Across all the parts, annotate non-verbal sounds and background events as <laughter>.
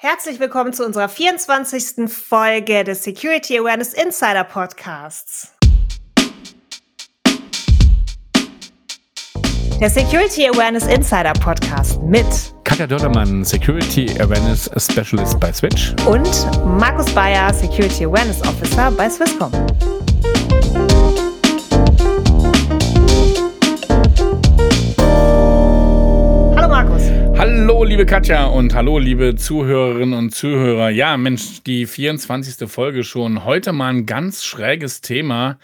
Herzlich willkommen zu unserer 24. Folge des Security Awareness Insider Podcasts. Der Security Awareness Insider Podcast mit Katja Dördermann, Security Awareness Specialist bei Switch und Markus Bayer, Security Awareness Officer bei Swisscom. Hallo, liebe Katja und hallo, liebe Zuhörerinnen und Zuhörer. Ja, Mensch, die 24. Folge schon. Heute mal ein ganz schräges Thema.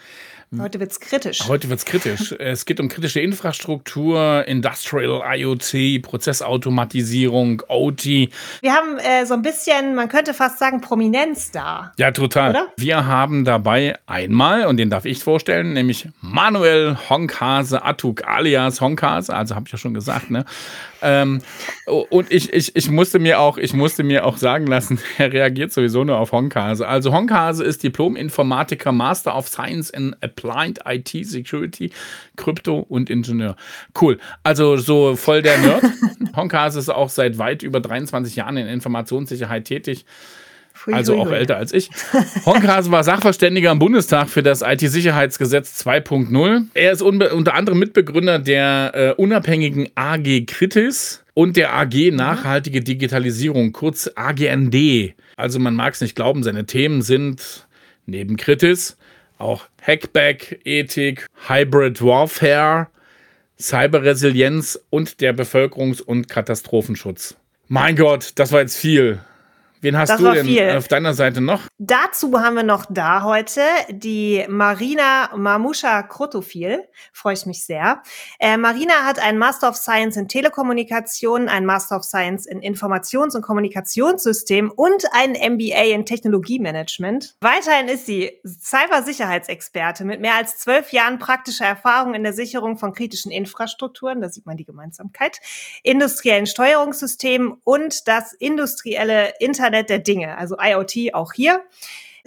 Heute wird es kritisch. Heute wird es kritisch. <laughs> es geht um kritische Infrastruktur, Industrial IoT, Prozessautomatisierung, OT. Wir haben äh, so ein bisschen, man könnte fast sagen, Prominenz da. Ja, total. Oder? Wir haben dabei einmal, und den darf ich vorstellen, nämlich Manuel Honkhase Atuk alias Honkhase, also habe ich ja schon gesagt, ne? Ähm, und ich, ich, ich, musste mir auch, ich musste mir auch sagen lassen, <laughs> er reagiert sowieso nur auf Honkhase. Also Honkhase ist Diplom-Informatiker, Master of Science in Applied IT Security, Krypto und Ingenieur. Cool. Also so voll der Nerd. <laughs> Honkhase ist auch seit weit über 23 Jahren in Informationssicherheit tätig also auch älter als ich. <laughs> Honkhase war Sachverständiger im Bundestag für das IT-Sicherheitsgesetz 2.0. Er ist unter anderem Mitbegründer der äh, unabhängigen AG Kritis und der AG Nachhaltige Digitalisierung, kurz AGND. Also man mag es nicht glauben, seine Themen sind neben Kritis auch Hackback, Ethik, Hybrid Warfare, Cyberresilienz und der Bevölkerungs- und Katastrophenschutz. Mein Gott, das war jetzt viel. Wen hast das du denn viel. auf deiner Seite noch? Dazu haben wir noch da heute die Marina Mamusha Krotofil. Freue ich mich sehr. Äh, Marina hat einen Master of Science in Telekommunikation, einen Master of Science in Informations- und Kommunikationssystem und einen MBA in Technologiemanagement. Weiterhin ist sie Cybersicherheitsexperte mit mehr als zwölf Jahren praktischer Erfahrung in der Sicherung von kritischen Infrastrukturen. Da sieht man die Gemeinsamkeit. Industriellen Steuerungssystemen und das industrielle Internet Internet der Dinge, also IoT auch hier.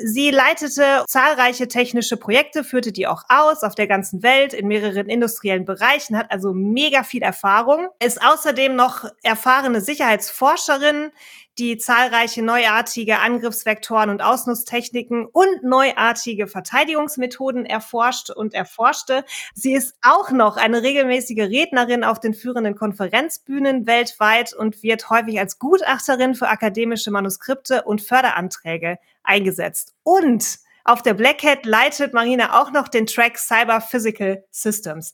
Sie leitete zahlreiche technische Projekte, führte die auch aus auf der ganzen Welt in mehreren industriellen Bereichen, hat also mega viel Erfahrung, ist außerdem noch erfahrene Sicherheitsforscherin, die zahlreiche neuartige Angriffsvektoren und Ausnusstechniken und neuartige Verteidigungsmethoden erforscht und erforschte. Sie ist auch noch eine regelmäßige Rednerin auf den führenden Konferenzbühnen weltweit und wird häufig als Gutachterin für akademische Manuskripte und Förderanträge eingesetzt. Und auf der Black Hat leitet Marina auch noch den Track Cyber Physical Systems.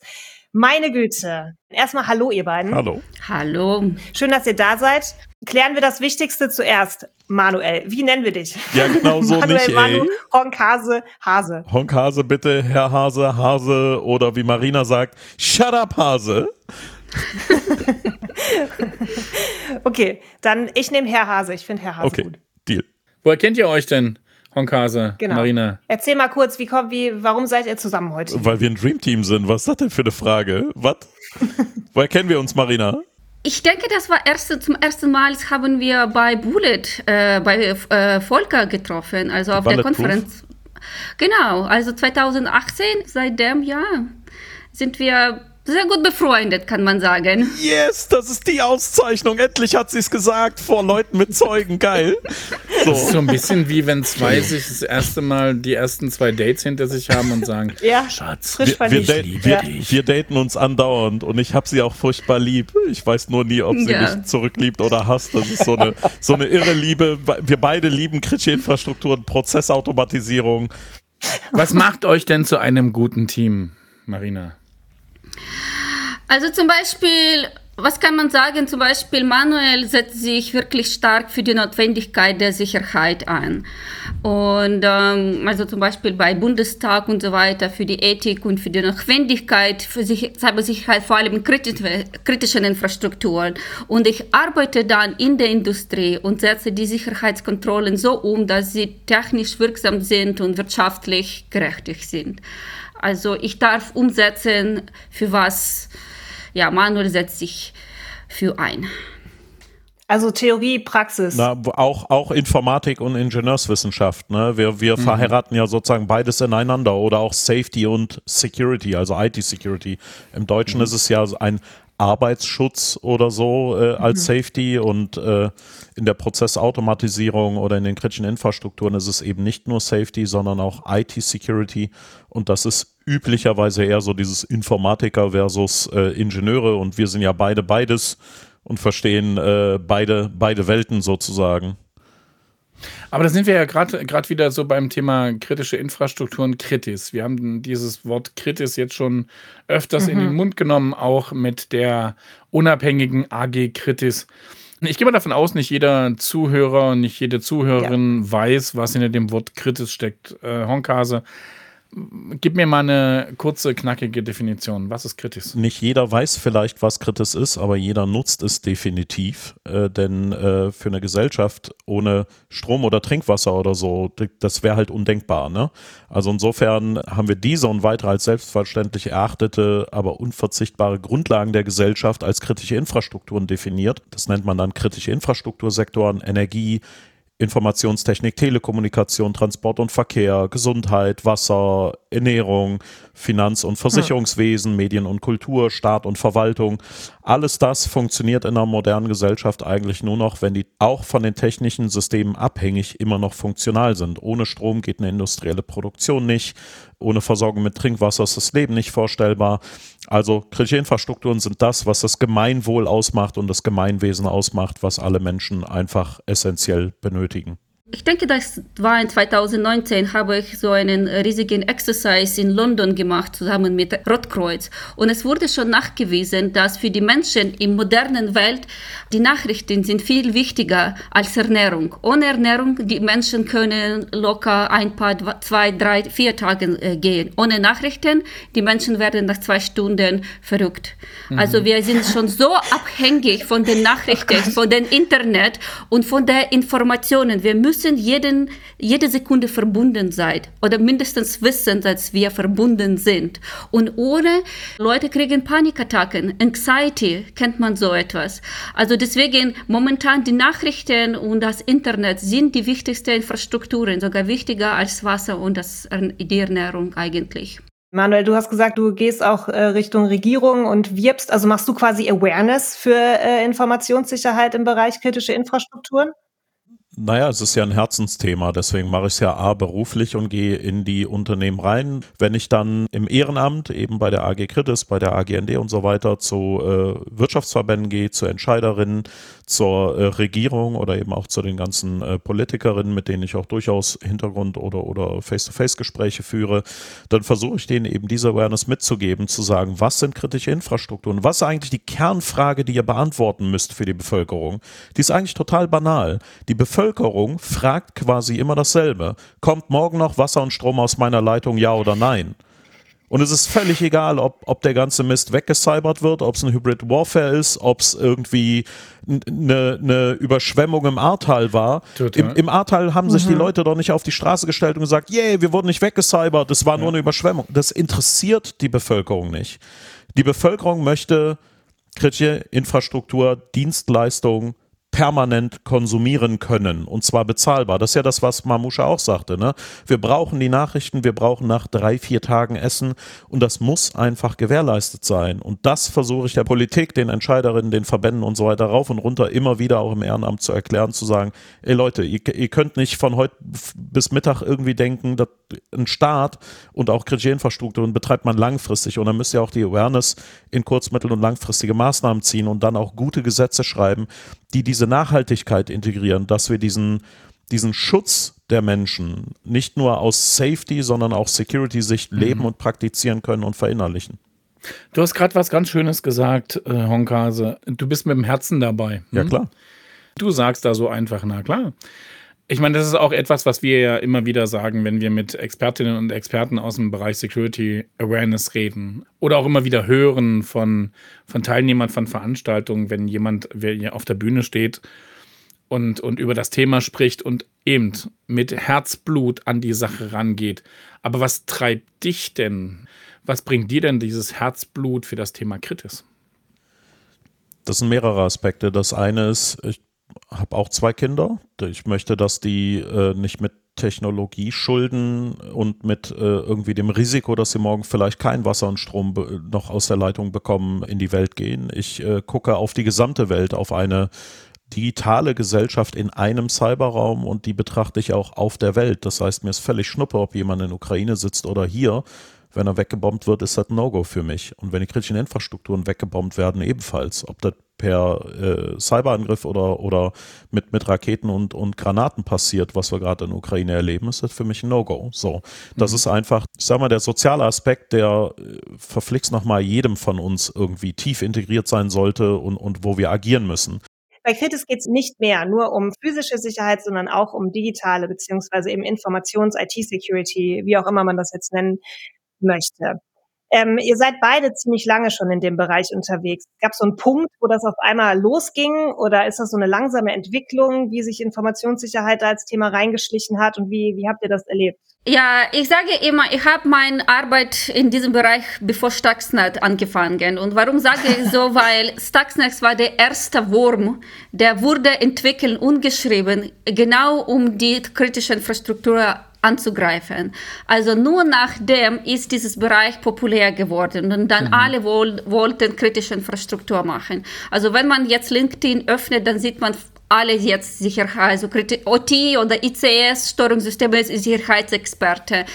Meine Güte. Erstmal Hallo, ihr beiden. Hallo. Hallo. Schön, dass ihr da seid. Klären wir das Wichtigste zuerst. Manuel, wie nennen wir dich? Ja, genau so <laughs> Manuel, nicht, Manu, ey. Honkhase, Hase. Honkhase, bitte, Herr Hase, Hase oder wie Marina sagt, Shut up, Hase. <laughs> okay, dann ich nehme Herr Hase. Ich finde Herr Hase okay. gut. Deal. Woher kennt ihr euch denn? Honkase, genau. Marina. Erzähl mal kurz, wie kommt, wie, warum seid ihr zusammen heute? Weil wir ein Dreamteam sind. Was ist das denn für eine Frage? Was? <laughs> Woher kennen wir uns, Marina? Ich denke, das war erst, zum ersten Mal haben wir bei Bullet, äh, bei äh, Volker getroffen, also auf der Konferenz. Genau, also 2018, seit dem Jahr sind wir sehr gut befreundet, kann man sagen. Yes, das ist die Auszeichnung. Endlich hat sie es gesagt vor Leuten mit Zeugen. Geil. So. Das ist so ein bisschen wie wenn zwei sich das erste Mal die ersten zwei Dates hinter sich haben und sagen: <laughs> Ja, Schatz, frisch wir, wir, daten, wir, wir, daten uns andauernd und ich habe sie auch furchtbar lieb. Ich weiß nur nie, ob sie ja. mich zurückliebt oder hasst. Das ist so eine, so eine irre Liebe. Wir beide lieben kritische Infrastrukturen, Prozessautomatisierung. <laughs> Was macht euch denn zu einem guten Team, Marina? Also zum Beispiel, was kann man sagen? Zum Beispiel Manuel setzt sich wirklich stark für die Notwendigkeit der Sicherheit ein. Und ähm, also zum Beispiel bei Bundestag und so weiter für die Ethik und für die Notwendigkeit für Cybersicherheit, vor allem in kritischen Infrastrukturen. Und ich arbeite dann in der Industrie und setze die Sicherheitskontrollen so um, dass sie technisch wirksam sind und wirtschaftlich gerechtig sind. Also ich darf umsetzen, für was ja, Manuel setzt sich für ein. Also Theorie, Praxis. Na, auch, auch Informatik und Ingenieurswissenschaft. Ne? Wir, wir mhm. verheiraten ja sozusagen beides ineinander oder auch Safety und Security, also IT-Security. Im Deutschen mhm. ist es ja ein Arbeitsschutz oder so äh, als mhm. Safety und äh, in der Prozessautomatisierung oder in den kritischen Infrastrukturen ist es eben nicht nur Safety, sondern auch IT-Security und das ist üblicherweise eher so dieses Informatiker versus äh, Ingenieure und wir sind ja beide beides und verstehen äh, beide, beide Welten sozusagen. Aber da sind wir ja gerade wieder so beim Thema kritische Infrastrukturen Kritis. Wir haben dieses Wort Kritis jetzt schon öfters mhm. in den mhm. Mund genommen, auch mit der unabhängigen AG Kritis. Ich gehe mal davon aus, nicht jeder Zuhörer und nicht jede Zuhörerin ja. weiß, was hinter dem Wort Kritis steckt. Äh, Honkase, Gib mir mal eine kurze, knackige Definition. Was ist Kritis? Nicht jeder weiß vielleicht, was Kritis ist, aber jeder nutzt es definitiv. Äh, denn äh, für eine Gesellschaft ohne Strom oder Trinkwasser oder so, das wäre halt undenkbar. Ne? Also insofern haben wir diese und weitere als selbstverständlich erachtete, aber unverzichtbare Grundlagen der Gesellschaft als kritische Infrastrukturen definiert. Das nennt man dann kritische Infrastruktursektoren, Energie, Informationstechnik, Telekommunikation, Transport und Verkehr, Gesundheit, Wasser, Ernährung, Finanz- und Versicherungswesen, ja. Medien und Kultur, Staat und Verwaltung. Alles das funktioniert in einer modernen Gesellschaft eigentlich nur noch, wenn die auch von den technischen Systemen abhängig immer noch funktional sind. Ohne Strom geht eine industrielle Produktion nicht. Ohne Versorgung mit Trinkwasser ist das Leben nicht vorstellbar. Also kritische Infrastrukturen sind das, was das Gemeinwohl ausmacht und das Gemeinwesen ausmacht, was alle Menschen einfach essentiell benötigen. Ich denke, das war in 2019, habe ich so einen riesigen Exercise in London gemacht, zusammen mit Rotkreuz. Und es wurde schon nachgewiesen, dass für die Menschen im modernen Welt die Nachrichten sind viel wichtiger als Ernährung. Ohne Ernährung, die Menschen können locker ein paar, zwei, drei, vier Tage äh, gehen. Ohne Nachrichten, die Menschen werden nach zwei Stunden verrückt. Mhm. Also wir sind schon so abhängig von den Nachrichten, von dem Internet und von den Informationen. Wir müssen müssen jeden, jede Sekunde verbunden sein oder mindestens wissen, dass wir verbunden sind. Und ohne Leute kriegen Panikattacken, Anxiety, kennt man so etwas. Also deswegen momentan die Nachrichten und das Internet sind die wichtigsten Infrastrukturen, sogar wichtiger als Wasser und das, die Ernährung eigentlich. Manuel, du hast gesagt, du gehst auch äh, Richtung Regierung und wirbst, also machst du quasi Awareness für äh, Informationssicherheit im Bereich kritische Infrastrukturen? Naja, es ist ja ein Herzensthema, deswegen mache ich es ja A beruflich und gehe in die Unternehmen rein. Wenn ich dann im Ehrenamt, eben bei der AG Kritis, bei der AGND und so weiter, zu äh, Wirtschaftsverbänden gehe, zu Entscheiderinnen, zur äh, Regierung oder eben auch zu den ganzen äh, Politikerinnen, mit denen ich auch durchaus Hintergrund- oder, oder Face-to-Face-Gespräche führe, dann versuche ich denen eben diese Awareness mitzugeben, zu sagen, was sind kritische Infrastrukturen, was ist eigentlich die Kernfrage, die ihr beantworten müsst für die Bevölkerung. Die ist eigentlich total banal. Die Bevölkerung fragt quasi immer dasselbe. Kommt morgen noch Wasser und Strom aus meiner Leitung, ja oder nein? Und es ist völlig egal, ob, ob der ganze Mist weggecybert wird, ob es ein Hybrid Warfare ist, ob es irgendwie eine, eine Überschwemmung im Ahrtal war. Im, Im Ahrtal haben sich die mhm. Leute doch nicht auf die Straße gestellt und gesagt, yay, wir wurden nicht weggecybert, das war ja. nur eine Überschwemmung. Das interessiert die Bevölkerung nicht. Die Bevölkerung möchte kritische Infrastruktur, Dienstleistungen, permanent konsumieren können und zwar bezahlbar. Das ist ja das, was Mamusha auch sagte. Ne? Wir brauchen die Nachrichten, wir brauchen nach drei, vier Tagen Essen und das muss einfach gewährleistet sein. Und das versuche ich der Politik, den Entscheiderinnen, den Verbänden und so weiter rauf und runter immer wieder auch im Ehrenamt zu erklären, zu sagen, ey Leute, ihr, ihr könnt nicht von heute bis Mittag irgendwie denken, dass ein Staat und auch kritische Infrastrukturen betreibt man langfristig und dann müsst ihr auch die Awareness in kurz-, mittel- und langfristige Maßnahmen ziehen und dann auch gute Gesetze schreiben, die diese Nachhaltigkeit integrieren, dass wir diesen, diesen Schutz der Menschen nicht nur aus Safety, sondern auch Security-Sicht mhm. leben und praktizieren können und verinnerlichen. Du hast gerade was ganz Schönes gesagt, äh, Honkase. Du bist mit dem Herzen dabei. Hm? Ja, klar. Du sagst da so einfach, na klar. Ich meine, das ist auch etwas, was wir ja immer wieder sagen, wenn wir mit Expertinnen und Experten aus dem Bereich Security Awareness reden. Oder auch immer wieder hören von, von Teilnehmern von Veranstaltungen, wenn jemand auf der Bühne steht und, und über das Thema spricht und eben mit Herzblut an die Sache rangeht. Aber was treibt dich denn? Was bringt dir denn dieses Herzblut für das Thema Kritis? Das sind mehrere Aspekte. Das eine ist, ich habe auch zwei Kinder. Ich möchte, dass die äh, nicht mit Technologieschulden und mit äh, irgendwie dem Risiko, dass sie morgen vielleicht kein Wasser und Strom noch aus der Leitung bekommen, in die Welt gehen. Ich äh, gucke auf die gesamte Welt, auf eine digitale Gesellschaft in einem Cyberraum und die betrachte ich auch auf der Welt. Das heißt, mir ist völlig schnuppe, ob jemand in Ukraine sitzt oder hier. Wenn er weggebombt wird, ist das ein No-Go für mich. Und wenn die kritischen Infrastrukturen weggebombt werden, ebenfalls. Ob das per äh, Cyberangriff oder, oder mit, mit Raketen und, und Granaten passiert, was wir gerade in der Ukraine erleben, ist das für mich ein No-Go. So, das mhm. ist einfach, ich sag mal, der soziale Aspekt, der äh, verflixt nochmal jedem von uns irgendwie tief integriert sein sollte und, und wo wir agieren müssen. Bei Kritis geht es nicht mehr nur um physische Sicherheit, sondern auch um digitale beziehungsweise eben Informations-IT-Security, wie auch immer man das jetzt nennen möchte. Ähm, ihr seid beide ziemlich lange schon in dem Bereich unterwegs. Gab es so einen Punkt, wo das auf einmal losging oder ist das so eine langsame Entwicklung, wie sich Informationssicherheit da als Thema reingeschlichen hat und wie, wie habt ihr das erlebt? Ja, ich sage immer, ich habe meine Arbeit in diesem Bereich bevor Stuxnet angefangen. Und warum sage ich so? <laughs> Weil Stuxnet war der erste Wurm, der wurde entwickelt und geschrieben, genau um die kritische Infrastruktur anzugreifen. Also nur nachdem ist dieses Bereich populär geworden und dann mhm. alle wollten kritische Infrastruktur machen. Also wenn man jetzt LinkedIn öffnet, dann sieht man alle jetzt Sicherheit, also OT oder ICS, Steuerungssysteme, ist Sicherheitsexperte.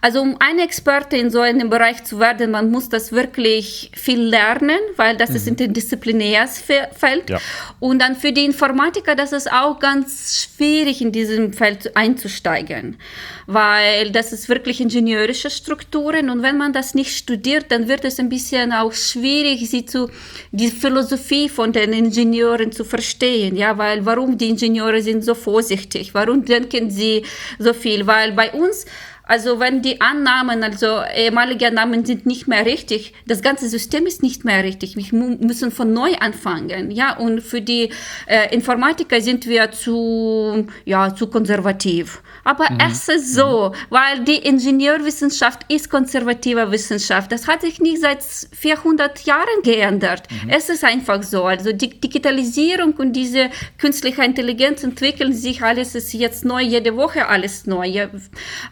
Also um ein Experte in so einem Bereich zu werden, man muss das wirklich viel lernen, weil das mhm. ist interdisziplinäres Feld. Ja. Und dann für die Informatiker, das ist auch ganz schwierig, in diesem Feld einzusteigen, weil das ist wirklich ingenieurische Strukturen und wenn man das nicht studiert, dann wird es ein bisschen auch schwierig, sie zu, die Philosophie von den Ingenieuren zu verstehen, ja, weil warum die Ingenieure sind so vorsichtig, warum denken sie so viel, weil bei uns also wenn die Annahmen, also ehemalige Annahmen sind nicht mehr richtig, das ganze System ist nicht mehr richtig. Wir müssen von neu anfangen. Ja, und für die äh, Informatiker sind wir zu, ja, zu konservativ. Aber mhm. es ist so, weil die Ingenieurwissenschaft ist konservative Wissenschaft. Das hat sich nicht seit 400 Jahren geändert. Mhm. Es ist einfach so. Also die Digitalisierung und diese künstliche Intelligenz entwickeln sich alles ist jetzt neu, jede Woche alles neu.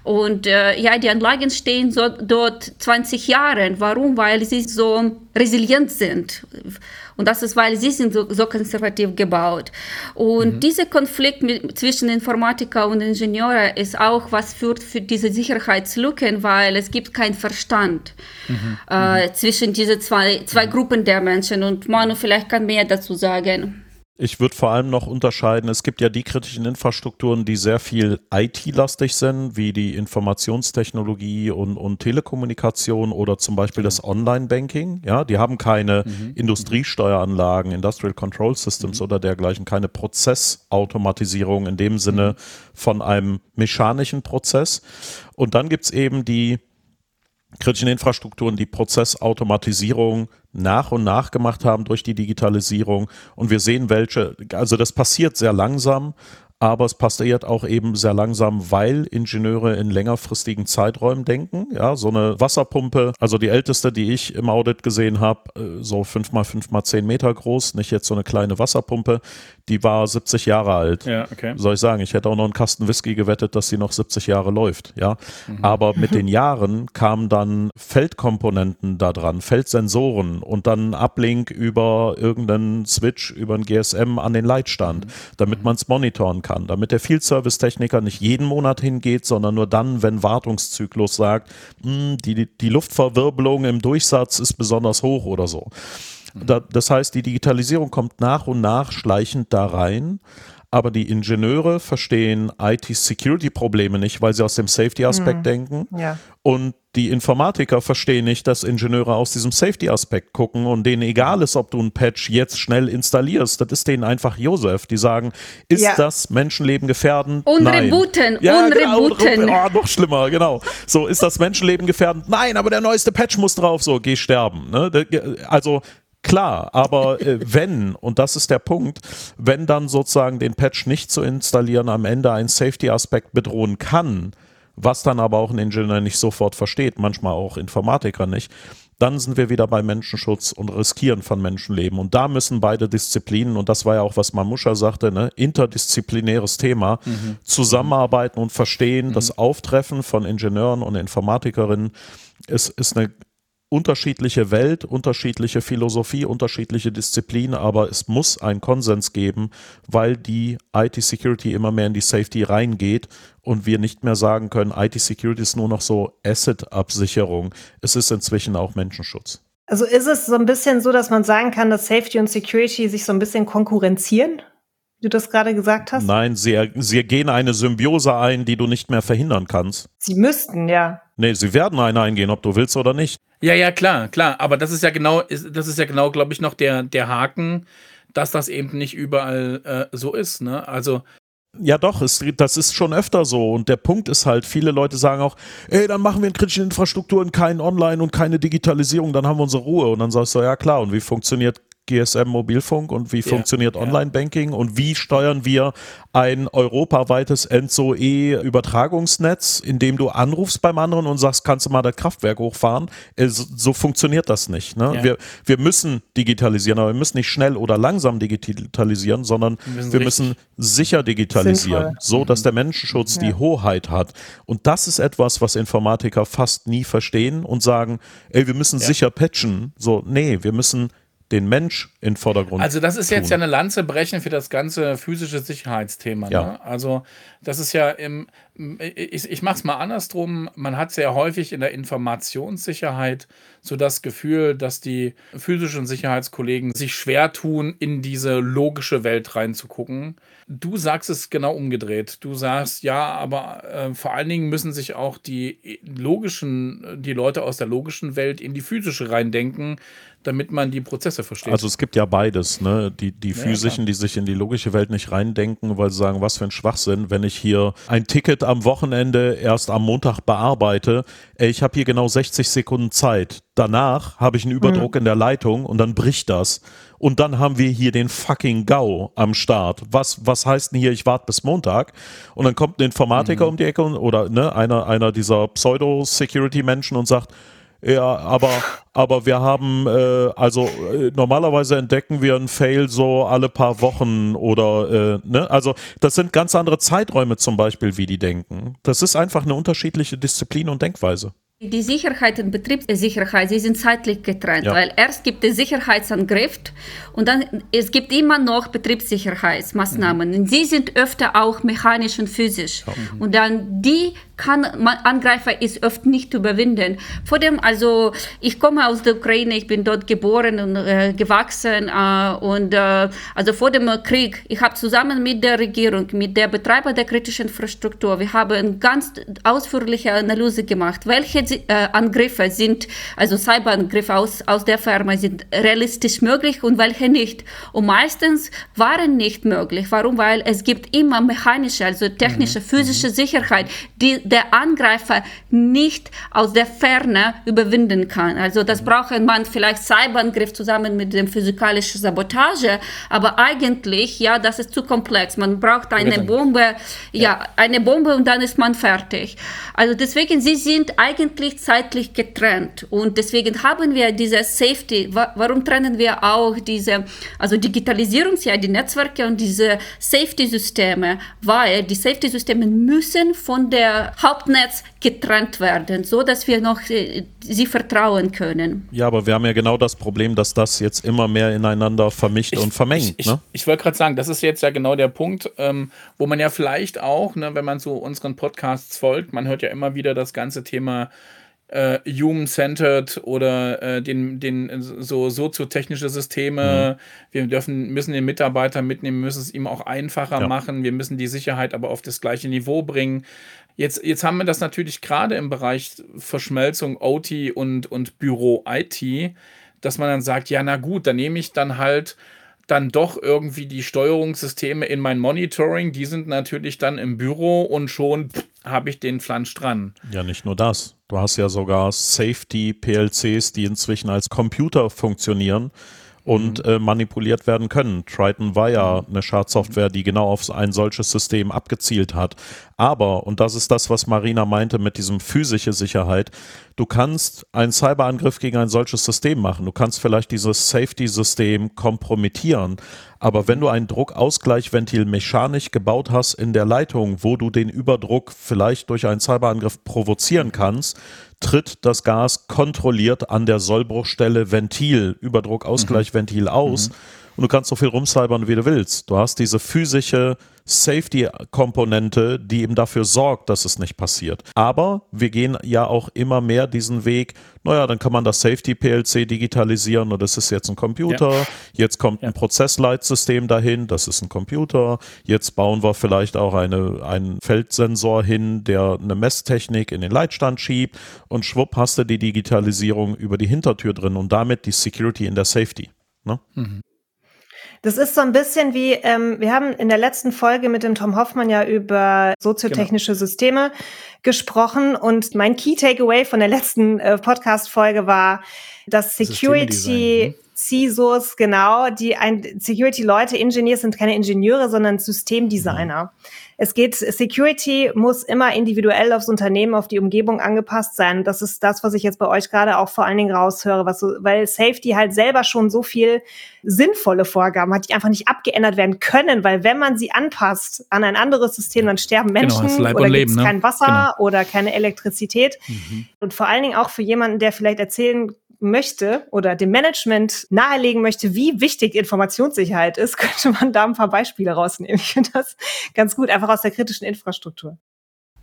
Und äh, ja, die Anlagen stehen so dort 20 Jahre. Warum? Weil sie so resilient sind. Und das ist, weil sie sind so, so konservativ gebaut. Und mhm. dieser Konflikt mit, zwischen Informatiker und Ingenieur ist auch was führt für diese Sicherheitslücken, weil es gibt keinen Verstand mhm. äh, mhm. zwischen diese zwei, zwei mhm. Gruppen der Menschen. Und Manu vielleicht kann mehr dazu sagen. Ich würde vor allem noch unterscheiden, es gibt ja die kritischen Infrastrukturen, die sehr viel IT-lastig sind, wie die Informationstechnologie und, und Telekommunikation oder zum Beispiel das Online-Banking. Ja, die haben keine mhm. Industriesteueranlagen, Industrial Control Systems mhm. oder dergleichen, keine Prozessautomatisierung in dem Sinne mhm. von einem mechanischen Prozess. Und dann gibt es eben die kritischen Infrastrukturen, die Prozessautomatisierung nach und nach gemacht haben durch die Digitalisierung. Und wir sehen welche, also das passiert sehr langsam, aber es passiert auch eben sehr langsam, weil Ingenieure in längerfristigen Zeiträumen denken. Ja, so eine Wasserpumpe, also die älteste, die ich im Audit gesehen habe, äh, so fünf mal fünf mal zehn Meter groß, nicht jetzt so eine kleine Wasserpumpe, die war 70 Jahre alt. Ja, okay. Soll ich sagen, ich hätte auch noch einen Kasten Whisky gewettet, dass sie noch 70 Jahre läuft. Ja, mhm. aber mit den <laughs> Jahren kamen dann Feldkomponenten da dran, Feldsensoren und dann Uplink über irgendeinen Switch, über ein GSM an den Leitstand, mhm. damit man es monitoren kann damit der Field Service Techniker nicht jeden Monat hingeht, sondern nur dann, wenn Wartungszyklus sagt, hm, die, die Luftverwirbelung im Durchsatz ist besonders hoch oder so. Da, das heißt, die Digitalisierung kommt nach und nach schleichend da rein aber die Ingenieure verstehen IT-Security-Probleme nicht, weil sie aus dem Safety-Aspekt mhm. denken. Ja. Und die Informatiker verstehen nicht, dass Ingenieure aus diesem Safety-Aspekt gucken und denen egal ist, ob du ein Patch jetzt schnell installierst. Das ist denen einfach Josef. Die sagen, ist ja. das Menschenleben gefährdend? Und Nein. rebooten. Ja, und genau, rebooten. Oh, noch schlimmer, genau. So, ist das Menschenleben gefährdend? Nein, aber der neueste Patch muss drauf. So, geh sterben. Ne? Also Klar, aber äh, wenn, und das ist der Punkt, wenn dann sozusagen den Patch nicht zu installieren am Ende ein Safety-Aspekt bedrohen kann, was dann aber auch ein Ingenieur nicht sofort versteht, manchmal auch Informatiker nicht, dann sind wir wieder bei Menschenschutz und Riskieren von Menschenleben. Und da müssen beide Disziplinen, und das war ja auch, was Mamuscha sagte, ne, interdisziplinäres Thema, mhm. zusammenarbeiten und verstehen. Mhm. Das Auftreffen von Ingenieuren und Informatikerinnen ist, ist eine unterschiedliche Welt, unterschiedliche Philosophie, unterschiedliche Disziplinen, aber es muss einen Konsens geben, weil die IT-Security immer mehr in die Safety reingeht und wir nicht mehr sagen können, IT-Security ist nur noch so Asset-Absicherung. Es ist inzwischen auch Menschenschutz. Also ist es so ein bisschen so, dass man sagen kann, dass Safety und Security sich so ein bisschen konkurrenzieren? Wie du das gerade gesagt hast? Nein, sie, sie gehen eine Symbiose ein, die du nicht mehr verhindern kannst. Sie müssten, ja. Nee, sie werden eine eingehen, ob du willst oder nicht. Ja, ja, klar, klar. Aber das ist ja genau, das ist ja genau, glaube ich, noch der, der Haken, dass das eben nicht überall äh, so ist. Ne? Also ja, doch, es, das ist schon öfter so. Und der Punkt ist halt, viele Leute sagen auch, ey, dann machen wir in kritischen Infrastrukturen keinen Online und keine Digitalisierung, dann haben wir unsere Ruhe. Und dann sagst du, ja klar, und wie funktioniert GSM Mobilfunk und wie ja, funktioniert ja. Online-Banking und wie steuern wir ein europaweites Enzo-E-Übertragungsnetz, in dem du anrufst beim anderen und sagst, kannst du mal das Kraftwerk hochfahren? Äh, so funktioniert das nicht. Ne? Ja. Wir, wir müssen digitalisieren, aber wir müssen nicht schnell oder langsam digitalisieren, sondern wir müssen, wir müssen sicher digitalisieren, Sinnvoll. so dass der Menschenschutz die Hoheit hat. Und das ist etwas, was Informatiker fast nie verstehen und sagen, ey, wir müssen sicher patchen. So, nee, wir müssen den Mensch in Vordergrund. Also das ist tun. jetzt ja eine Lanze brechen für das ganze physische Sicherheitsthema. Ja. Ne? Also das ist ja im, ich, ich mache es mal andersrum, man hat sehr häufig in der Informationssicherheit so das Gefühl, dass die physischen Sicherheitskollegen sich schwer tun, in diese logische Welt reinzugucken. Du sagst es genau umgedreht. Du sagst, ja, aber äh, vor allen Dingen müssen sich auch die logischen, die Leute aus der logischen Welt in die physische reindenken, damit man die Prozesse versteht. Also es gibt ja beides, ne? Die, die physischen, ja, die sich in die logische Welt nicht reindenken, weil sie sagen, was für ein Schwachsinn, wenn ich hier ein Ticket am Wochenende erst am Montag bearbeite, ey, ich habe hier genau 60 Sekunden Zeit. Danach habe ich einen Überdruck mhm. in der Leitung und dann bricht das. Und dann haben wir hier den fucking GAU am Start. Was, was heißt denn hier, ich warte bis Montag? Und dann kommt ein Informatiker mhm. um die Ecke oder ne, einer, einer dieser Pseudo-Security-Menschen und sagt, ja, aber, aber wir haben, äh, also äh, normalerweise entdecken wir einen Fail so alle paar Wochen oder, äh, ne? Also das sind ganz andere Zeiträume zum Beispiel, wie die denken. Das ist einfach eine unterschiedliche Disziplin und Denkweise. Die Sicherheit und Betriebssicherheit, sie sind zeitlich getrennt, ja. weil erst gibt es Sicherheitsangriff und dann es gibt immer noch Betriebssicherheitsmaßnahmen. Mhm. Und sie sind öfter auch mechanisch und physisch. Ja. Und dann die kann man, Angreifer ist oft nicht zu überwinden. Vor dem, also ich komme aus der Ukraine, ich bin dort geboren und äh, gewachsen äh, und äh, also vor dem Krieg, ich habe zusammen mit der Regierung, mit der Betreiber der kritischen Infrastruktur, wir haben eine ganz ausführliche Analyse gemacht, welche äh, Angriffe sind, also Cyberangriffe aus, aus der Firma sind realistisch möglich und welche nicht. Und meistens waren nicht möglich. Warum? Weil es gibt immer mechanische, also technische, mhm. physische mhm. Sicherheit, die der Angreifer nicht aus der Ferne überwinden kann. Also das mhm. braucht man vielleicht Cyberangriff zusammen mit dem physikalischen Sabotage, aber eigentlich, ja, das ist zu komplex. Man braucht eine Bombe, ja, ja, eine Bombe und dann ist man fertig. Also deswegen, sie sind eigentlich zeitlich getrennt und deswegen haben wir diese Safety. Warum trennen wir auch diese, also Digitalisierung, ja, die Netzwerke und diese Safety-Systeme? Weil die Safety-Systeme müssen von der Hauptnetz getrennt werden, so dass wir noch äh, sie vertrauen können. Ja, aber wir haben ja genau das Problem, dass das jetzt immer mehr ineinander vermischt ich, und vermengt. Ich, ne? ich, ich wollte gerade sagen, das ist jetzt ja genau der Punkt, ähm, wo man ja vielleicht auch, ne, wenn man so unseren Podcasts folgt, man hört ja immer wieder das ganze Thema äh, human-centered oder äh, den, den so soziotechnische Systeme. Mhm. Wir dürfen, müssen den Mitarbeiter mitnehmen, müssen es ihm auch einfacher ja. machen. Wir müssen die Sicherheit aber auf das gleiche Niveau bringen. Jetzt, jetzt haben wir das natürlich gerade im Bereich Verschmelzung OT und, und Büro IT, dass man dann sagt, ja, na gut, dann nehme ich dann halt dann doch irgendwie die Steuerungssysteme in mein Monitoring, die sind natürlich dann im Büro und schon habe ich den Flansch dran. Ja, nicht nur das. Du hast ja sogar Safety-PLCs, die inzwischen als Computer funktionieren und mhm. äh, manipuliert werden können. Triton war ja eine Schadsoftware, die genau auf ein solches System abgezielt hat. Aber, und das ist das, was Marina meinte mit diesem physische Sicherheit, du kannst einen Cyberangriff gegen ein solches System machen. Du kannst vielleicht dieses Safety-System kompromittieren. Aber wenn du ein Druckausgleichventil mechanisch gebaut hast in der Leitung, wo du den Überdruck vielleicht durch einen Cyberangriff provozieren kannst, tritt das Gas kontrolliert an der Sollbruchstelle Ventil, Überdruckausgleichventil mhm. aus. Mhm. Und du kannst so viel rumcybern, wie du willst. Du hast diese physische Safety-Komponente, die eben dafür sorgt, dass es nicht passiert. Aber wir gehen ja auch immer mehr diesen Weg, naja, dann kann man das Safety-PLC digitalisieren und das ist jetzt ein Computer. Ja. Jetzt kommt ja. ein Prozessleitsystem dahin, das ist ein Computer. Jetzt bauen wir vielleicht auch eine, einen Feldsensor hin, der eine Messtechnik in den Leitstand schiebt und schwupp hast du die Digitalisierung über die Hintertür drin und damit die Security in der Safety. Ne? Mhm. Das ist so ein bisschen wie, ähm, wir haben in der letzten Folge mit dem Tom Hoffmann ja über soziotechnische genau. Systeme gesprochen und mein Key Takeaway von der letzten äh, Podcast-Folge war, dass Security CISOs, genau, die ein Security-Leute, Engineers sind keine Ingenieure, sondern Systemdesigner. Mhm. Es geht, Security muss immer individuell aufs Unternehmen, auf die Umgebung angepasst sein. Das ist das, was ich jetzt bei euch gerade auch vor allen Dingen raushöre, was so, weil Safety halt selber schon so viel sinnvolle Vorgaben hat, die einfach nicht abgeändert werden können, weil wenn man sie anpasst an ein anderes System, dann sterben genau, Menschen genau, oder gibt es ne? kein Wasser genau. oder keine Elektrizität. Mhm. Und vor allen Dingen auch für jemanden, der vielleicht erzählen möchte oder dem Management nahelegen möchte, wie wichtig Informationssicherheit ist, <laughs> könnte man da ein paar Beispiele rausnehmen. Ich finde das ganz gut, einfach aus der kritischen Infrastruktur.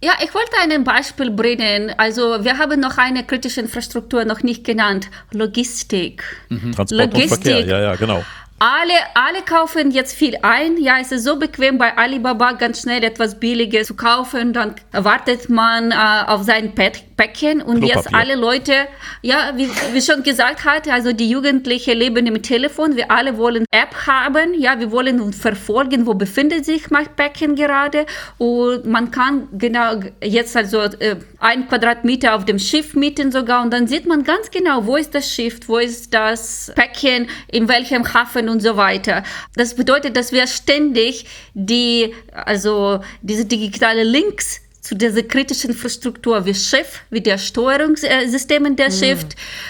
Ja, ich wollte ein Beispiel bringen. Also wir haben noch eine kritische Infrastruktur noch nicht genannt. Logistik. Mhm. Transport Logistik. und Verkehr, ja, ja, genau. Alle, alle kaufen jetzt viel ein. Ja, es ist so bequem bei Alibaba ganz schnell etwas Billiges zu kaufen. Dann wartet man äh, auf sein Päckchen und Klopapier. jetzt alle Leute, ja, wie, wie schon gesagt hat, also die Jugendlichen leben im Telefon. Wir alle wollen App haben. Ja, wir wollen verfolgen, wo befindet sich mein Päckchen gerade. Und man kann genau jetzt also äh, ein Quadratmeter auf dem Schiff mieten sogar und dann sieht man ganz genau, wo ist das Schiff, wo ist das Päckchen, in welchem Hafen und so weiter. Das bedeutet, dass wir ständig die, also diese digitale Links zu dieser kritischen Infrastruktur wie Schiff, wie der Steuerungssysteme der mhm. Schiff,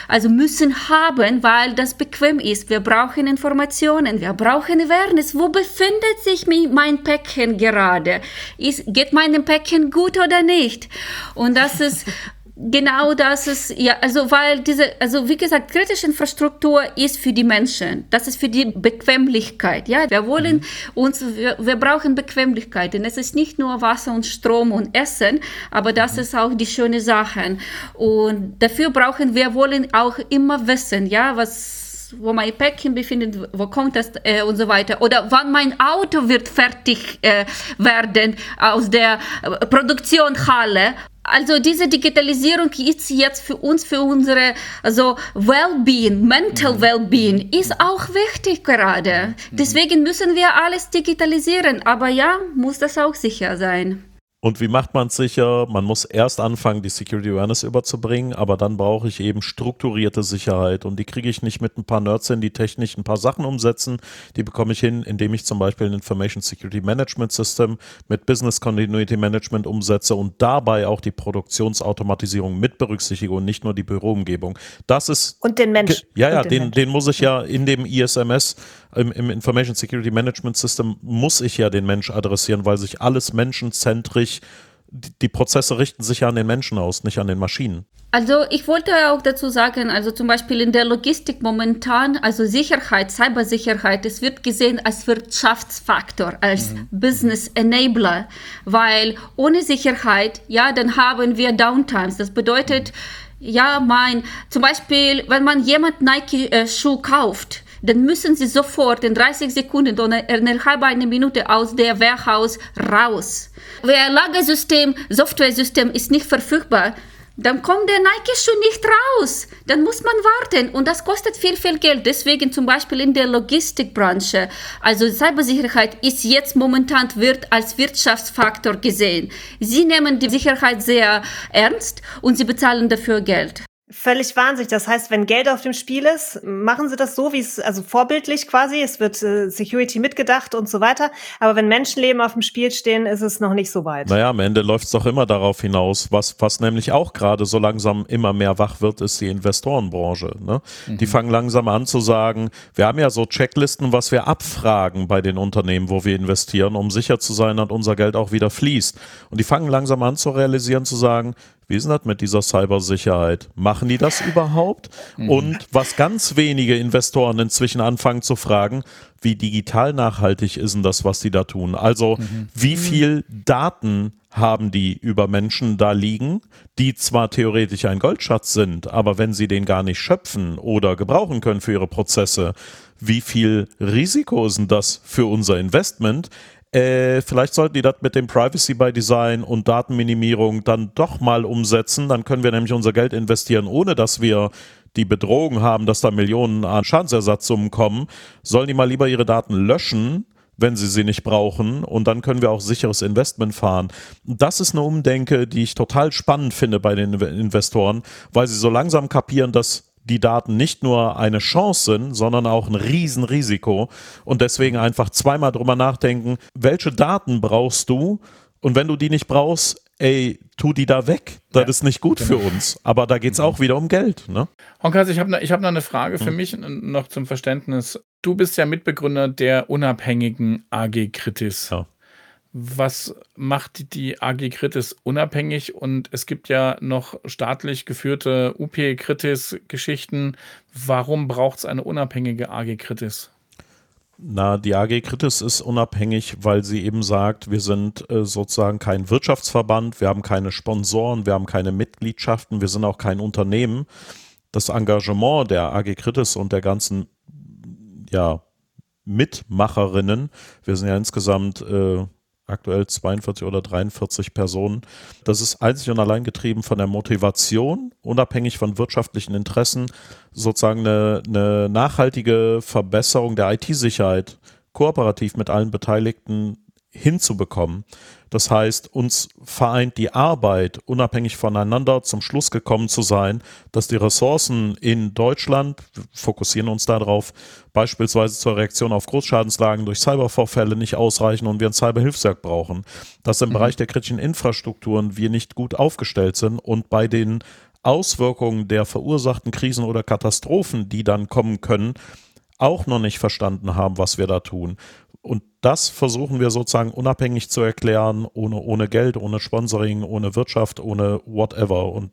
also müssen haben, weil das bequem ist. Wir brauchen Informationen, wir brauchen Awareness. Wo befindet sich mein Päckchen gerade? Ist, geht meinem Päckchen gut oder nicht? Und das ist <laughs> Genau das ist, ja, also weil diese, also wie gesagt, kritische Infrastruktur ist für die Menschen. Das ist für die Bequemlichkeit. Ja, wir wollen mhm. uns, wir, wir brauchen Bequemlichkeit. Und es ist nicht nur Wasser und Strom und Essen, aber das mhm. ist auch die schöne Sachen. Und dafür brauchen wir, wollen auch immer wissen, ja, was wo mein Päckchen befindet, wo kommt das äh, und so weiter. Oder wann mein Auto wird fertig äh, werden aus der äh, Produktionshalle also diese Digitalisierung ist jetzt für uns, für unsere also Wellbeing, Mental mhm. Wellbeing, ist auch wichtig gerade. Mhm. Deswegen müssen wir alles digitalisieren. Aber ja, muss das auch sicher sein. Und wie macht man es sicher? Man muss erst anfangen, die Security Awareness überzubringen, aber dann brauche ich eben strukturierte Sicherheit. Und die kriege ich nicht mit ein paar Nerds hin, die technisch ein paar Sachen umsetzen. Die bekomme ich hin, indem ich zum Beispiel ein Information Security Management System mit Business Continuity Management umsetze und dabei auch die Produktionsautomatisierung mit berücksichtige und nicht nur die Büroumgebung. Das ist. Und den Mensch. Ja, ja, den, den, den, muss ich ja in dem ISMS, im, im Information Security Management System, muss ich ja den Mensch adressieren, weil sich alles menschenzentrisch die Prozesse richten sich ja an den Menschen aus, nicht an den Maschinen. Also ich wollte auch dazu sagen, also zum Beispiel in der Logistik momentan, also Sicherheit, Cybersicherheit, es wird gesehen als Wirtschaftsfaktor, als mhm. Business Enabler, weil ohne Sicherheit, ja, dann haben wir Downtimes. Das bedeutet, ja, mein, zum Beispiel, wenn man jemand Nike-Schuh äh, kauft, dann müssen sie sofort in 30 Sekunden oder innerhalb einer Minute aus der Warehouse raus. Wer Lagersystem, Softwaresystem ist nicht verfügbar, dann kommt der Nike-Schuh nicht raus. Dann muss man warten und das kostet viel, viel Geld. Deswegen zum Beispiel in der Logistikbranche. Also Cybersicherheit ist jetzt momentan wird als Wirtschaftsfaktor gesehen. Sie nehmen die Sicherheit sehr ernst und sie bezahlen dafür Geld. Völlig wahnsinnig. Das heißt, wenn Geld auf dem Spiel ist, machen sie das so, wie es, also vorbildlich quasi. Es wird äh, Security mitgedacht und so weiter. Aber wenn Menschenleben auf dem Spiel stehen, ist es noch nicht so weit. Naja, am Ende läuft es doch immer darauf hinaus, was, was nämlich auch gerade so langsam immer mehr wach wird, ist die Investorenbranche. Ne? Mhm. Die fangen langsam an zu sagen, wir haben ja so Checklisten, was wir abfragen bei den Unternehmen, wo wir investieren, um sicher zu sein, dass unser Geld auch wieder fließt. Und die fangen langsam an zu realisieren, zu sagen, wie ist das mit dieser Cybersicherheit? Machen die das überhaupt? Mhm. Und was ganz wenige Investoren inzwischen anfangen zu fragen, wie digital nachhaltig ist denn das, was die da tun? Also, mhm. wie viel Daten haben die über Menschen da liegen, die zwar theoretisch ein Goldschatz sind, aber wenn sie den gar nicht schöpfen oder gebrauchen können für ihre Prozesse, wie viel Risiko ist denn das für unser Investment? Äh, vielleicht sollten die das mit dem Privacy by Design und Datenminimierung dann doch mal umsetzen. Dann können wir nämlich unser Geld investieren, ohne dass wir die Bedrohung haben, dass da Millionen an Schadensersatzsummen kommen. Sollen die mal lieber ihre Daten löschen, wenn sie sie nicht brauchen. Und dann können wir auch sicheres Investment fahren. Das ist eine Umdenke, die ich total spannend finde bei den Investoren, weil sie so langsam kapieren, dass die Daten nicht nur eine Chance sind, sondern auch ein Riesenrisiko. Und deswegen einfach zweimal drüber nachdenken, welche Daten brauchst du? Und wenn du die nicht brauchst, ey, tu die da weg. Das ja, ist nicht gut genau. für uns. Aber da geht es auch wieder um Geld. Ne? Honkas, ich habe ne, hab noch eine Frage für hm. mich noch zum Verständnis. Du bist ja Mitbegründer der unabhängigen AG Kritis. Ja was macht die AG Kritis unabhängig? Und es gibt ja noch staatlich geführte UP Kritis Geschichten. Warum braucht es eine unabhängige AG Kritis? Na, die AG Kritis ist unabhängig, weil sie eben sagt, wir sind äh, sozusagen kein Wirtschaftsverband, wir haben keine Sponsoren, wir haben keine Mitgliedschaften, wir sind auch kein Unternehmen. Das Engagement der AG Kritis und der ganzen ja, Mitmacherinnen, wir sind ja insgesamt äh, aktuell 42 oder 43 Personen. Das ist einzig und allein getrieben von der Motivation, unabhängig von wirtschaftlichen Interessen, sozusagen eine, eine nachhaltige Verbesserung der IT-Sicherheit kooperativ mit allen Beteiligten hinzubekommen. Das heißt, uns vereint die Arbeit, unabhängig voneinander zum Schluss gekommen zu sein, dass die Ressourcen in Deutschland, wir fokussieren uns darauf, beispielsweise zur Reaktion auf Großschadenslagen durch Cybervorfälle nicht ausreichen und wir ein Cyberhilfswerk brauchen. Dass im mhm. Bereich der kritischen Infrastrukturen wir nicht gut aufgestellt sind und bei den Auswirkungen der verursachten Krisen oder Katastrophen, die dann kommen können, auch noch nicht verstanden haben, was wir da tun. Und das versuchen wir sozusagen unabhängig zu erklären, ohne, ohne Geld, ohne Sponsoring, ohne Wirtschaft, ohne whatever. Und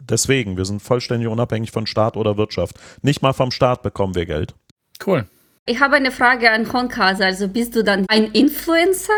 deswegen, wir sind vollständig unabhängig von Staat oder Wirtschaft. Nicht mal vom Staat bekommen wir Geld. Cool. Ich habe eine Frage an Honkase. Also bist du dann ein Influencer?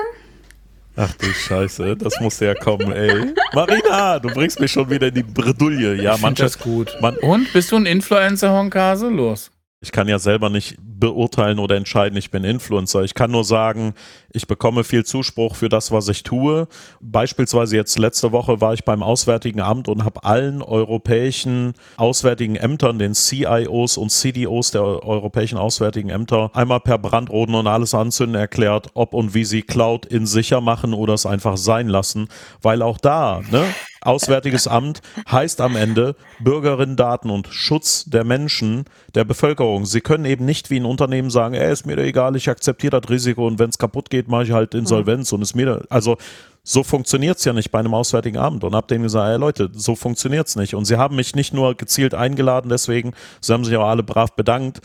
Ach du Scheiße, das muss ja kommen, ey. Marina, du bringst mich schon wieder in die Bredouille. Ja, manches gut. Man Und bist du ein Influencer, Honkase? Los. Ich kann ja selber nicht beurteilen oder entscheiden, ich bin Influencer. Ich kann nur sagen, ich bekomme viel Zuspruch für das, was ich tue. Beispielsweise jetzt letzte Woche war ich beim Auswärtigen Amt und habe allen europäischen Auswärtigen Ämtern, den CIOs und CDOs der europäischen Auswärtigen Ämter, einmal per Brandroden und alles anzünden erklärt, ob und wie sie Cloud in sicher machen oder es einfach sein lassen. Weil auch da, ne, Auswärtiges Amt heißt am Ende Bürgerinnendaten und Schutz der Menschen, der Bevölkerung. Sie können eben nicht wie ein Unternehmen sagen, ey, ist mir egal, ich akzeptiere das Risiko und wenn es kaputt geht, mache ich halt Insolvenz mhm. und ist mir, also so funktioniert es ja nicht bei einem Auswärtigen Amt. Und hab denen gesagt, ey Leute, so funktioniert es nicht. Und sie haben mich nicht nur gezielt eingeladen, deswegen, sie haben sich auch alle brav bedankt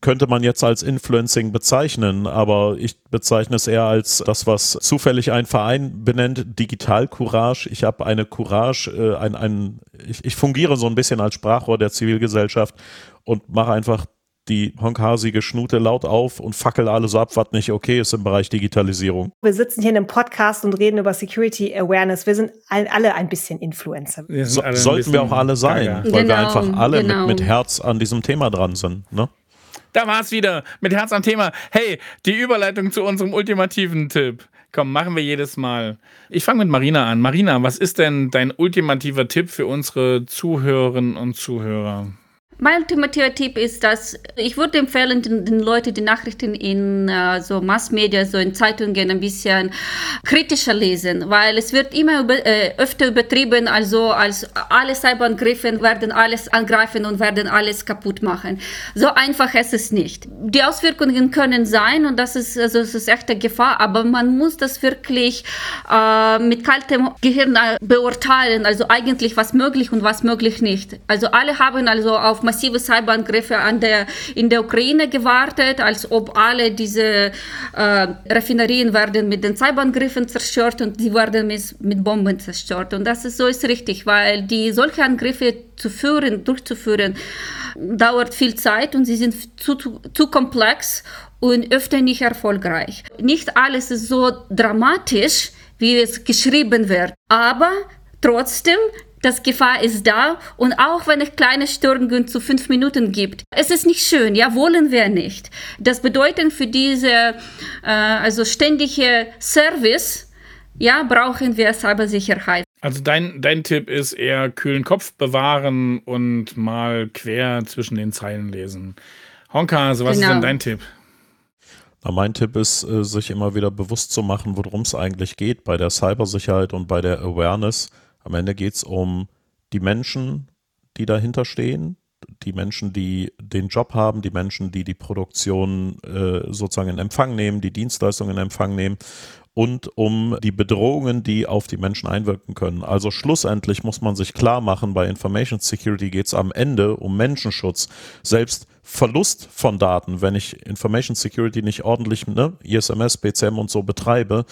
könnte man jetzt als Influencing bezeichnen, aber ich bezeichne es eher als das, was zufällig ein Verein benennt, Digital Courage. Ich habe eine Courage, äh, ein, ein, ich, ich fungiere so ein bisschen als Sprachrohr der Zivilgesellschaft und mache einfach die honkhasige Schnute laut auf und fackel alles ab, was nicht okay ist im Bereich Digitalisierung. Wir sitzen hier in einem Podcast und reden über Security Awareness. Wir sind alle ein bisschen Influencer. So, sollten wir auch alle sein, weil genau, wir einfach alle genau. mit, mit Herz an diesem Thema dran sind. Ne? Da war es wieder mit Herz am Thema. Hey, die Überleitung zu unserem ultimativen Tipp. Komm, machen wir jedes Mal. Ich fange mit Marina an. Marina, was ist denn dein ultimativer Tipp für unsere Zuhörerinnen und Zuhörer? Mein ultimativer Tipp ist, dass ich würde empfehlen, den, den Leuten die Nachrichten in äh, so Massmedia, so in Zeitungen ein bisschen kritischer lesen, weil es wird immer über, äh, öfter übertrieben, also als alle Cyberangriffe werden alles angreifen und werden alles kaputt machen. So einfach ist es nicht. Die Auswirkungen können sein und das ist, also das ist echte Gefahr, aber man muss das wirklich äh, mit kaltem Gehirn äh, beurteilen, also eigentlich was möglich und was möglich nicht. Also alle haben also auf massive Cyberangriffe an der, in der Ukraine gewartet, als ob alle diese äh, Raffinerien werden mit den Cyberangriffen zerstört und sie werden mit, mit Bomben zerstört. Und das ist so ist richtig, weil die solche Angriffe zu führen, durchzuführen, dauert viel Zeit und sie sind zu, zu, zu komplex und öfter nicht erfolgreich. Nicht alles ist so dramatisch, wie es geschrieben wird, aber trotzdem das Gefahr ist da und auch wenn es kleine Störungen zu fünf Minuten gibt, es ist nicht schön, ja, wollen wir nicht. Das bedeutet für diese äh, also ständige Service, ja, brauchen wir Cybersicherheit. Also dein, dein Tipp ist eher kühlen Kopf bewahren und mal quer zwischen den Zeilen lesen. Honka, so was genau. ist denn dein Tipp? Na, mein Tipp ist, äh, sich immer wieder bewusst zu machen, worum es eigentlich geht bei der Cybersicherheit und bei der Awareness am Ende geht es um die Menschen, die dahinter stehen, die Menschen, die den Job haben, die Menschen, die die Produktion äh, sozusagen in Empfang nehmen, die Dienstleistungen in Empfang nehmen und um die Bedrohungen, die auf die Menschen einwirken können. Also schlussendlich muss man sich klar machen, bei Information Security geht es am Ende um Menschenschutz. Selbst Verlust von Daten, wenn ich Information Security nicht ordentlich, ne, ISMS, BCM und so betreibe,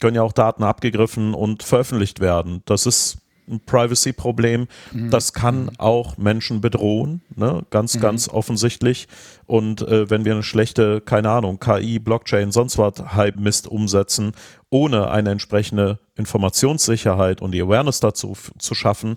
können ja auch Daten abgegriffen und veröffentlicht werden. Das ist ein Privacy-Problem. Mhm. Das kann mhm. auch Menschen bedrohen, ne? ganz, mhm. ganz offensichtlich. Und äh, wenn wir eine schlechte, keine Ahnung, KI, Blockchain, sonst was Hype-Mist umsetzen, ohne eine entsprechende Informationssicherheit und die Awareness dazu zu schaffen,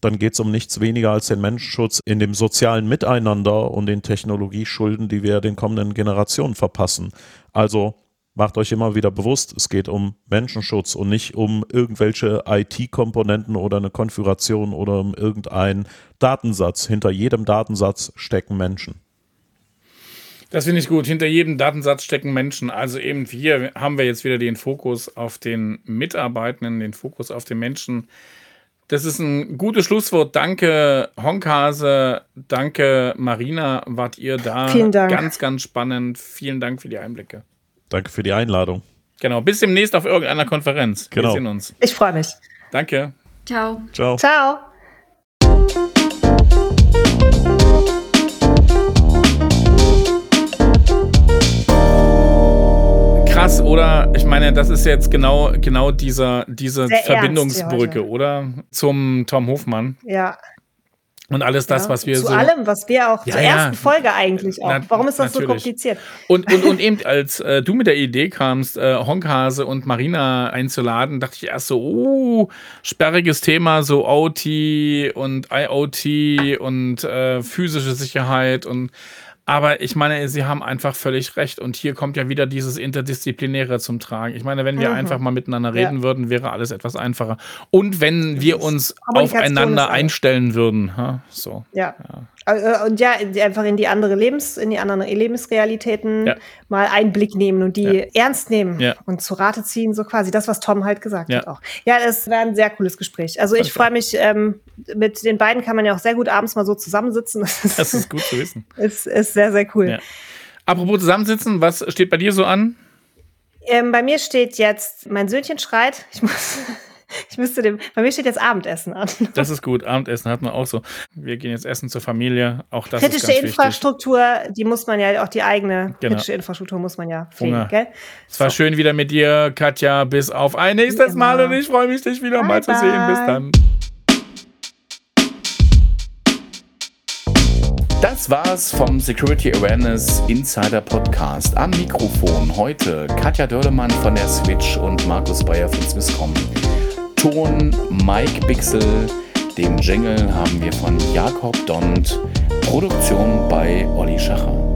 dann geht es um nichts weniger als den Menschenschutz in dem sozialen Miteinander und den Technologieschulden, die wir den kommenden Generationen verpassen. Also macht euch immer wieder bewusst, es geht um Menschenschutz und nicht um irgendwelche IT-Komponenten oder eine Konfiguration oder um irgendeinen Datensatz. Hinter jedem Datensatz stecken Menschen. Das finde ich gut. Hinter jedem Datensatz stecken Menschen. Also eben hier haben wir jetzt wieder den Fokus auf den Mitarbeitenden, den Fokus auf den Menschen. Das ist ein gutes Schlusswort. Danke, Honkase. Danke, Marina. Wart ihr da? Vielen Dank. Ganz, ganz spannend. Vielen Dank für die Einblicke. Danke für die Einladung. Genau, bis demnächst auf irgendeiner Konferenz. Genau. Wir sehen uns. Ich freue mich. Danke. Ciao. Ciao. Ciao. Krass, oder? Ich meine, das ist jetzt genau, genau dieser, diese Verbindungsbrücke, oder? Zum Tom Hofmann. Ja. Und alles das, ja, was wir zu so. Zu allem, was wir auch ja, zur ersten Folge eigentlich auch. Na, Warum ist das natürlich. so kompliziert? Und, und, und eben, als äh, du mit der Idee kamst, äh, Honkhase und Marina einzuladen, dachte ich erst so, oh, sperriges Thema, so OT und IoT und äh, physische Sicherheit und aber ich meine, Sie haben einfach völlig recht. Und hier kommt ja wieder dieses Interdisziplinäre zum Tragen. Ich meine, wenn wir mhm. einfach mal miteinander reden ja. würden, wäre alles etwas einfacher. Und wenn wir uns aufeinander einstellen würden. Ha? So. Ja. ja. Äh, und ja, einfach in die andere Lebens, in die anderen Lebensrealitäten ja. mal einen Blick nehmen und die ja. ernst nehmen ja. und zu Rate ziehen, so quasi das, was Tom halt gesagt hat auch. Ja, es war ein sehr cooles Gespräch. Also ich freue mich, ähm, mit den beiden kann man ja auch sehr gut abends mal so zusammensitzen. <laughs> Das ist, das ist gut zu wissen. ist, ist sehr, sehr cool. Apropos zusammensitzen, was steht bei dir so an? Ähm, bei mir steht jetzt, mein Söhnchen schreit. Ich muss ich müsste dem, bei mir steht jetzt Abendessen an. Das ist gut, Abendessen hat man auch so. Wir gehen jetzt essen zur Familie, auch das kritische ist ganz Infrastruktur, wichtig. die muss man ja, auch die eigene genau. kritische Infrastruktur muss man ja pflegen, gell? Es war so. schön wieder mit dir, Katja, bis auf ein nächstes Mal und ich freue mich, dich wieder bye mal zu sehen. Bis dann. Das war's vom Security Awareness Insider Podcast. Am Mikrofon heute Katja Dörlemann von der Switch und Markus Bayer von Swisscom. Ton Mike Bixel, den Jingle haben wir von Jakob Dont, Produktion bei Olli Schacher.